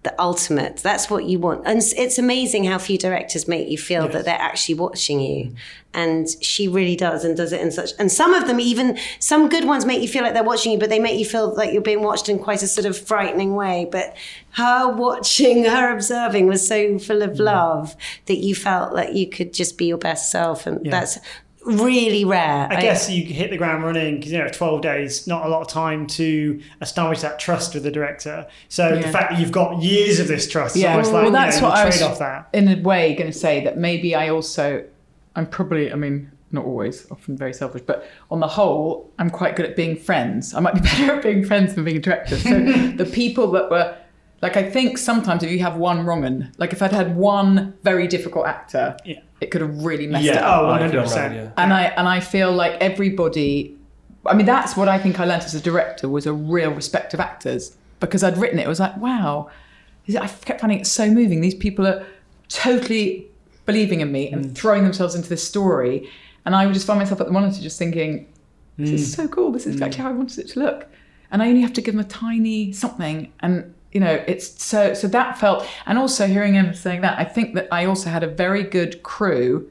G: the ultimate. That's what you want. And it's- amazing how few directors make you feel that they're actually watching you. And she really does and does it in such and some of them even some good ones make you feel like they're watching you, but they make you feel like you're being watched in quite a sort of frightening way. But her watching, her observing was so full of mm. love that you felt like you could just be your best self. And that's really rare.
A: I guess you hit the ground running because you know 12 days, not a lot of time to establish that trust with the director. So the fact that you've got years of this trust,
F: Yeah,
A: almost like
F: well, that's
A: you know,
F: what
A: you
F: I was
A: trade off that.
F: in a way going to say that maybe I also, I'm probably, I mean, not always, often very selfish, but on the whole, I'm quite good at being friends. I might be better at being friends than being a director. So the people that were, like, I think sometimes if you have one wrong un, like if I'd had one very difficult actor,
A: Yeah.
F: It could have really messed it up.
A: Oh,
C: I feel
A: 100%.
C: right, yeah.
F: And I and I feel like everybody. I mean, that's what I think I learned as a director was a real respect of actors because I'd written it. It was like, wow, I kept finding it so moving. These people are totally believing in me and throwing themselves into this story, and I would just find myself at the monitor just thinking, this is so cool. This is exactly how I wanted it to look. And I only have to give them a tiny something, and you know, it's so so that felt. And also hearing him saying that, I think that I also had a very good crew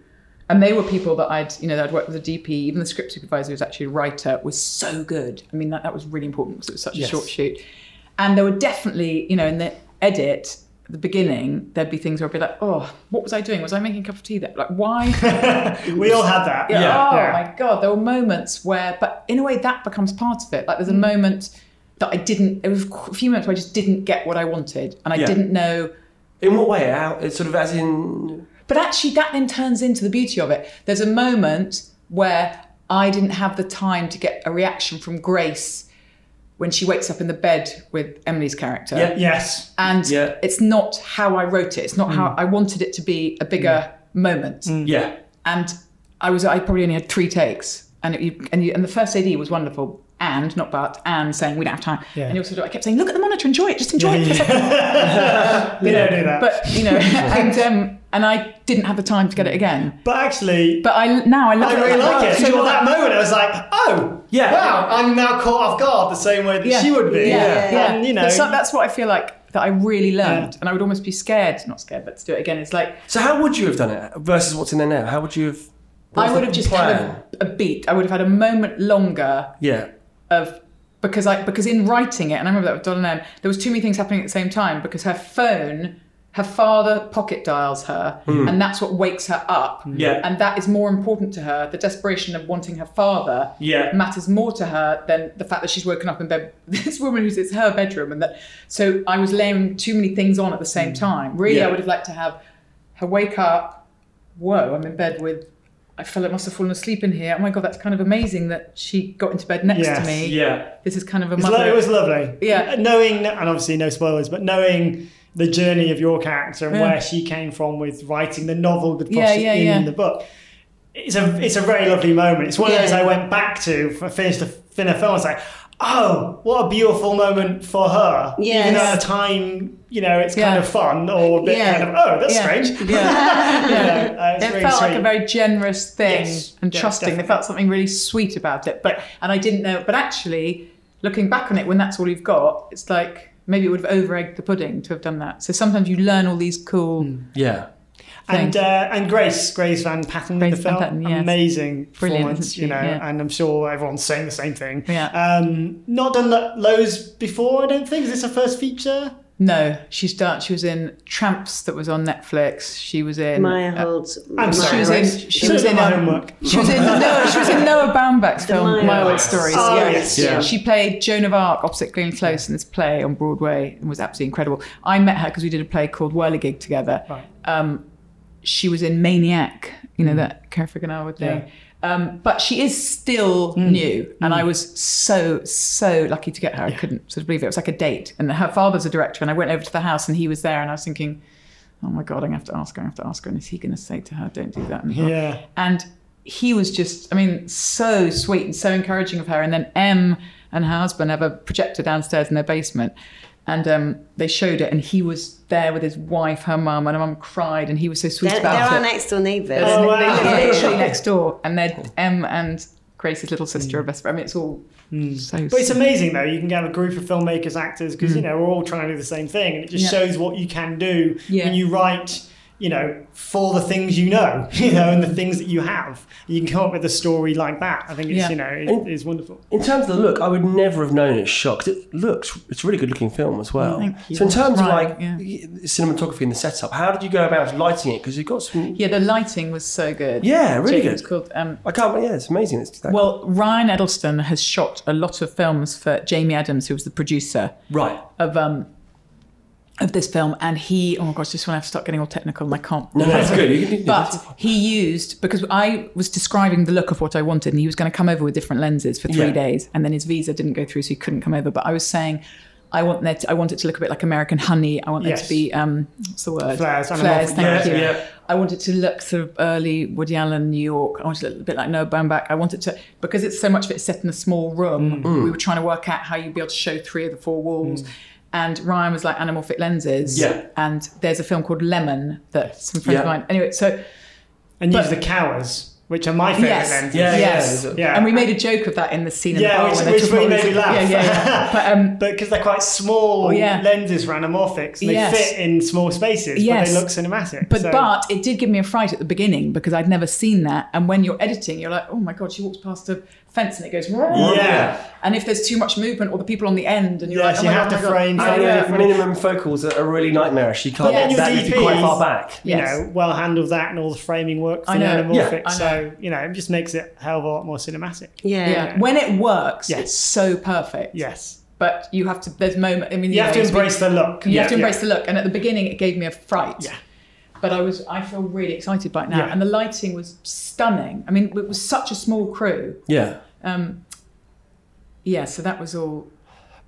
F: and they were people that I'd, you know, that I'd worked with a DP, even the script supervisor who was actually a writer, was so good. I mean, that, that was really important because it was such
A: Yes.
F: a short shoot. And there were definitely, you know, in the edit, the beginning, there'd be things where I'd be like, oh, what was I doing? Was I making a cup of tea there? Like, why?
A: We all had that.
F: Yeah.
A: Yeah.
F: Oh
A: Yeah.
F: my god, there were moments where, but in a way, that becomes part of it. Like, there's a mm. moment that I didn't. It was a few moments where I just didn't get what I wanted, and I
C: Yeah.
F: didn't know.
C: In what way? How, it's sort of as in.
F: But actually, that then turns into the beauty of it. There's a moment where I didn't have the time to get a reaction from Grace when she wakes up in the bed with Emily's character.
C: Yeah.
A: Yes.
F: And
C: Yeah.
F: it's not how I wrote it. It's not how mm. I wanted it to be a bigger mm. moment. Mm.
C: Yeah.
F: And I was I probably only had three takes, and it, you, and you, and the first AD was wonderful. And not but and saying we don't have time.
A: Yeah.
F: And you also I kept saying, look at the monitor, enjoy it, just enjoy it. for a second."
A: We don't do that.
F: But you know, and um, and I didn't have the time to get it again.
A: But actually,
F: But I now I love
A: I
F: it.
A: really like it.
F: So
A: So at that moment, I was like, oh,
C: Yeah.
A: wow, I'm now caught off guard the same way that
F: yeah,
A: she would be.
F: Yeah, yeah.
A: And, you know,
F: that's, that's what I feel like that I really learned, and I would almost be scared, not scared, but to do it again. It's like
C: So how would you have done it versus what's in there now? How would you have?
F: I would have just
C: plan?
F: had a, a beat. I would have had a moment longer
C: Yeah.
F: Of because I because in writing it, and I remember that with Doll and Em, there was too many things happening at the same time because her phone, her father pocket dials her, and that's what wakes her up.
C: Hmm. Yeah.
F: And that is more important to her. The desperation of wanting her father
C: Yeah.
F: matters more to her than the fact that she's woken up in bed this woman who's it's her bedroom and that so I was laying too many things on at the same time. Really
C: Hmm. Yeah.
F: I would have liked to have her wake up, whoa, I'm in bed with I felt I must have fallen asleep in here. Oh my god, that's kind of amazing that she got into bed next
A: Yes.
F: to me.
C: Yeah.
F: This is kind of a mother.
A: it was lovely.
F: Yeah.
A: Knowing, and obviously no spoilers, but knowing the journey of your character and
F: Yeah.
A: where she came from with writing the novel with
F: Yeah, yeah,
A: in the book. It's a it's a very lovely moment. It's one of those I went back to for finish the film. It's like, oh, what a beautiful moment for her. Even
G: Yes.
A: though at the time, you know, it's kind
F: Yeah.
A: of fun or a bit
F: Yeah.
A: kind of, oh, that's
F: Yeah.
A: strange.
F: Yeah.
A: You know, uh, it's
F: it
A: really
F: felt like a very generous thing
A: Yes.
F: and
A: Yeah,
F: trusting. There
A: definitely.
F: felt something really sweet about it. But and I didn't know. But actually, looking back on it, when that's all you've got, it's like maybe it would have over egged the pudding to have done that. So sometimes you learn all these cool.
C: Yeah.
A: And uh, and Grace, Grace Van Patten in the
F: Grace Van
A: film,
F: Patten, yes.
A: amazing
F: Brilliant,
A: performance, you know,
F: Yeah.
A: and I'm sure everyone's saying the same thing.
F: Yeah.
A: Um, not done lo- loads before, I don't think. Is this her first feature?
F: No, she's done. She was in Tramps that was on Netflix. She was in.
G: Maya
F: uh,
G: holds.
A: I'm sorry,
F: she was in. She
A: Should've
F: was in.
A: my
F: um. She was in. No, she was in Noah Baumbach's film
G: Meyerowitz
F: Stories.
A: Oh,
F: yeah.
A: yes,
C: yeah.
F: She played Joan of Arc opposite Glenn Close in this play on Broadway and was absolutely incredible. I met her because we did a play called Whirligig together.
A: Right.
F: Um, she was in Maniac, you know mm. that Cary Fukunaga thing. Um, but she is still mm. new, and I mm. was so so lucky to get her. I couldn't sort of believe it. It was like a date, and her father's a director, and I went over to the house, and he was there, and I was thinking, oh my god, I'm gonna have to ask her. I have to ask her, and is he going to say to her, "Don't do that"? And,
A: Yeah.
F: and he was just, I mean, so sweet and so encouraging of her. And then Em and her husband have a projector downstairs in their basement. And um, they showed it, and he was there with his wife, her mum, and her mum cried, and he was so sweet
G: They're,
F: about
G: they're
F: it.
G: our next door neighbours.
F: They
A: Oh,
F: live- they
A: wow.
F: literally next door, and they're Em and Grace's little sister are best friends. I mean, it's all hmm. so.
A: But it's amazing though. You can have a group of filmmakers, actors, because you hmm. know we're all trying to do the same thing, and it just
F: Yeah.
A: shows what you can do
F: Yeah.
A: when you write. You know, for the things you know, you know, and the things that you have, you can come up with a story like that. I think it's
F: Yeah.
A: you know it,
C: And-
A: it's wonderful.
C: In terms of the look, I would never have known it's shot 'cause it looks it's a really good looking film as well.
F: Thank you.
C: So in terms
F: Right,
C: of like
F: yeah.
C: cinematography and the setup, how did you go about lighting it? Because you've got some.
F: yeah, the lighting was so good.
C: Yeah, really
F: It was
C: good.
F: called. Um,
C: I can't. Yeah, it's amazing. It's that,
F: well, Ryan Eddleston has shot a lot of films for Jamie Adams, who was the producer
C: right.
F: of um of this film, and he. Oh my gosh, just when I have to start getting all technical, and I can't.
C: No, that's good.
F: But he used because I was describing the look of what I wanted, and he was going to come over with different lenses for three
C: Yeah.
F: days, and then his visa didn't go through, so he couldn't come over. But I was saying, I want to, I want it to look a bit like American Honey. I want there to be um, what's the word?
A: Flares,
F: Flares. Thank
C: yeah,
F: you.
C: yeah.
F: I want it to look sort of early Woody Allen, New York. I want it to look a bit like Noah Baumbach. I want it to because it's so much of it set in a small room.
C: Mm.
F: We were trying to work out how you'd be able to show three of the four walls. And Ryan was like anamorphic lenses.
C: Yeah.
F: And there's a film called Lemon that some friends
C: Yeah.
F: of mine. Anyway, so
A: And use the Kowas, which are my favorite
F: Yes.
A: lenses.
C: Yeah,
F: yes.
C: yeah.
A: Yeah.
F: And we made a joke of that in the scene in
A: Yeah,
F: the bar
A: which- which really made me laugh.
F: Yeah, yeah, yeah. But um,
A: because they're quite small
F: Oh, yeah.
A: lenses for anamorphics, and they
F: Yes.
A: fit in small spaces,
F: Yes.
A: but they look cinematic.
F: But
A: so-
F: but it did give me a fright at the beginning because I'd never seen that. And when you're editing, you're like, oh my god, she walks past a fence and it goes.
A: Yeah.
F: And if there's too much movement or the people on the end, and you're
A: Yes,
F: like, oh
A: you
F: my
A: have
F: God,
A: to
F: oh my God.
A: frame
F: Yeah,
A: something
F: yeah.
C: minimum focals are really nightmarish. You can't
F: Yeah,
C: get that
A: your
C: quite far back.
A: you
F: Yes.
A: know, well handled that and all the framing work for
F: I know.
A: anamorphic.
F: Yeah, I
A: so, you know, it just makes it a hell of a lot more cinematic.
G: Yeah.
F: Yeah. When it works,
A: Yes.
F: it's so perfect.
A: Yes.
F: But you have to. There's moment. I mean,
A: You have to
F: know,
A: embrace the look.
F: You
A: Yeah,
F: have to embrace
A: yeah.
F: the look. And at the beginning, it gave me a fright.
A: Yeah.
F: But I was. I feel really excited by it now,
A: Yeah.
F: and the lighting was stunning. I mean, it was such a small crew.
C: Yeah.
F: Um, yeah. So that was all.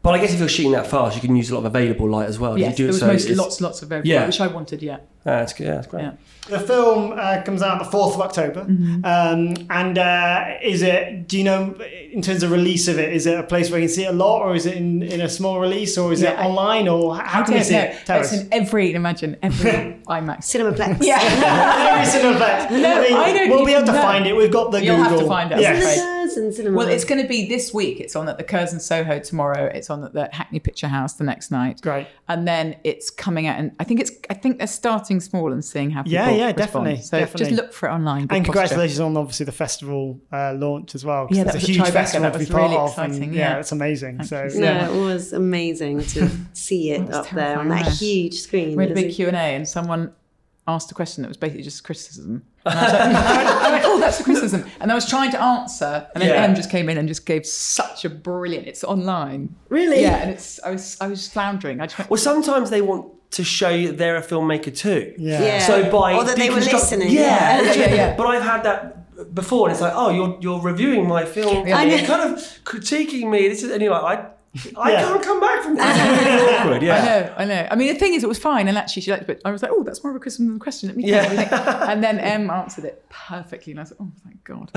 C: But I guess if you're shooting that fast, you can use a lot of available light as well.
F: Yes,
C: you do
F: there
C: it
F: was
C: so
F: most, lots, lots of very
C: Yeah.
F: which I wanted. Yeah.
C: That's good. Yeah, that's great.
F: Yeah.
A: The film uh, comes out the 4th of October.
F: Mm-hmm.
A: Um, and uh, is it, do you know, in terms of release of it, is it a place where you can see it a lot or is it in, in a small release or is it
F: I-
A: online or how
F: I
A: can we
F: don't
A: see
F: know.
A: it? Tell
F: it's
A: us.
F: in every. Imagine every IMAX.
G: Cinemaplex.
F: Yeah.
A: Every single effect.
F: No, I don't
A: We'll be able to
F: know.
A: find it. We've got the
F: You'll
A: Google.
F: have to find it,
A: Yes.
F: Afraid.
G: And cinema.
F: Well, it's going to be this week. It's on at the Curzon Soho tomorrow. It's on at the Hackney Picture House the next night.
A: Great.
F: And then it's coming out, and I think it's. I think they're starting small and seeing how people
A: Yeah, yeah,
F: respond.
A: definitely,
F: So
A: definitely.
F: just look for it online. Good
A: And
F: posture.
A: congratulations on obviously the festival uh, launch as well.
F: Yeah,
A: it's
F: that
A: a huge
F: Tribeca.
A: festival
F: That
A: to be
F: was
A: part
F: really
A: of. and,
F: exciting,
A: yeah.
F: yeah.
A: it's amazing.
F: Thank
A: so
F: you.
G: no,
A: yeah.
G: it was amazing to see it up there on that huge screen.
F: We had a big Q and A, and someone asked a question that was basically just criticism. And I, was like, I went, "Oh, that's a criticism," and I was trying to answer, and then
C: Yeah.
F: Em just came in and just gave such a brilliant. It's online.
G: Really?
F: Yeah, and it's. I was. I was floundering. I just went.
C: Well, sometimes they want to show you that they're a filmmaker too.
A: Yeah.
G: Yeah.
C: So by
G: Or that they were listening.
C: Yeah,
F: Yeah, yeah, yeah.
C: But I've had that before, and it's like, oh, you're you're reviewing my film,
F: Yeah.
C: and
F: I
C: you're kind of critiquing me. This is, and you're like, I. I
A: Yeah.
C: can't come back from that. Awkward. Yeah.
F: I know, I know. I mean, the thing is, it was fine, and actually, she liked it. But I was like, "Oh, that's more of a criticism than a question." Let me.
C: Yeah.
F: Think. And then Em answered it perfectly, and I was like, "Oh, thank God."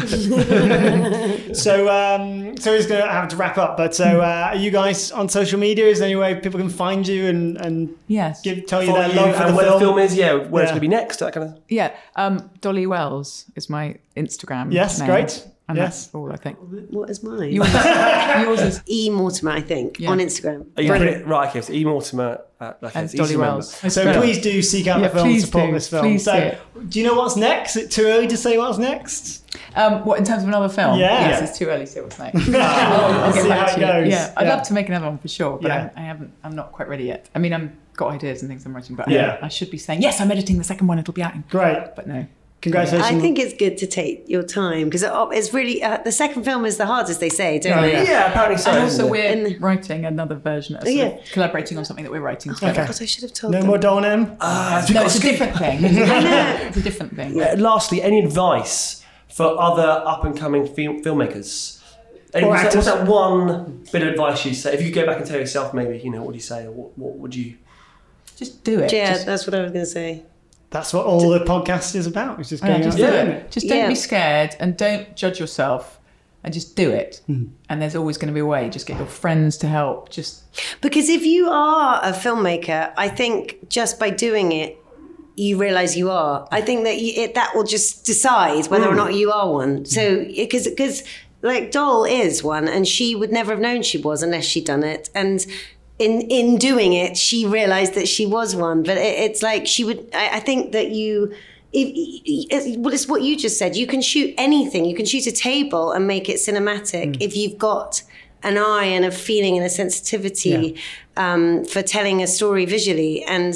A: So, um, so he's going to have to wrap up. But so, uh, are you guys on social media? Is there any way people can find you and, and
F: yes.
A: give, tell you
C: Follow
A: their
C: you
A: love for the
C: where
A: film?
C: the film is, yeah, where it's going to be next, that kind of.
F: Yeah. Um, Dolly Wells is my Instagram.
A: Yes,
F: name,
A: great.
F: And
A: Yes.
F: that's all I think.
G: What is mine?
F: Yours, yours is
G: E Mortimer, I think,
F: Yeah.
G: on Instagram.
C: Oh, you
A: Brilliant.
C: put it right. Okay, so E Mortimer. Uh, okay,
F: and Dolly
C: remember.
F: Wells.
A: So
F: Yeah.
A: please do seek out
F: Yeah,
A: the film and
F: please
A: support
F: do.
A: this film.
F: Please
A: so,
F: do
A: do you know what's next? Is it too early to say what's next?
F: Um, what in terms of another film?
A: Yeah.
F: Yes, it's too early to say what's next.
A: We'll
F: I'll get
A: see
F: back
A: how
F: to
A: it
F: you.
A: goes.
F: Yeah, I'd
A: Yeah.
F: love to make another one for sure, but
A: Yeah.
F: I, I haven't. I'm not quite ready yet. I mean, I'm got ideas and things I'm writing, but
A: Yeah.
F: I, I should be saying yes. I'm editing the second one. It'll be out. in-
A: Great.
F: But no.
A: Congratulations.
G: I think it's good to take your time because it's really uh, the second film is the hardest they say, don't
A: Oh,
G: they?
A: yeah.
C: Yeah, apparently so.
F: and also, we're
G: And-
F: writing another version. Of, sort
G: Yeah.
F: of collaborating on something that we're writing together.
A: Okay.
G: God, I should have told
A: no
G: them.
A: more Doll and Em.
C: Ah,
F: No, it's a different thing. It's a different thing.
C: Uh, lastly, any advice for other up and coming film- filmmakers? Any,
A: Or
C: what's, that,
A: actors.
C: what's that one bit of advice you say? If you could go back and tell yourself, maybe, you know, what do you say? Or what, what would you.
F: Just do it.
G: Yeah,
F: Just,
G: that's what I was going to say.
A: That's what all the podcast is about. It's just
F: oh,
A: yeah,
F: just
A: out
F: do
A: there,
F: it.
A: isn't?
F: Just don't
G: Yeah.
F: be scared and don't judge yourself. and just do it. Hmm. And there's always going to be a way. Just get your friends to help. Just
G: Because if you are a filmmaker, I think just by doing it, you realize you are. I think that you, it, that will just decide whether or hmm. not you are one. So hmm. because because like Doll is one, and she would never have known she was unless she'd done it, and. In, in doing it, she realized that she was one, but it, it's like she would. I, I think that you, if, it, well, it's what you just said. You can shoot anything. You can shoot a table and make it cinematic if you've got an eye and a feeling and a sensitivity um, for telling a story visually and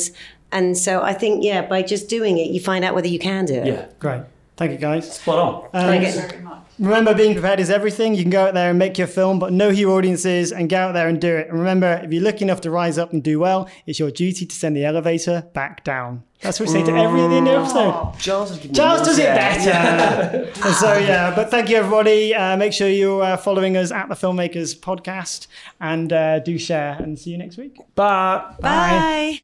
G: and so I think yeah by just doing it you find out whether you can do it
C: Yeah,
A: Great. Thank you, guys.
C: spot on.
A: Um,
G: Like,
A: Remember, being prepared is everything. You can go out there and make your film, but know who your audience is and get out there and do it. And remember, if you're lucky enough to rise up and do well, it's your duty to send the elevator back down. That's what we say to every at the end of the episode.
C: Giles, has
A: Charles does it
C: there.
A: better. and so, yeah, but thank you, everybody. Uh, make sure you're uh, following us at the Filmmakers Podcast and uh, do share and see you next week.
C: Bye.
G: bye.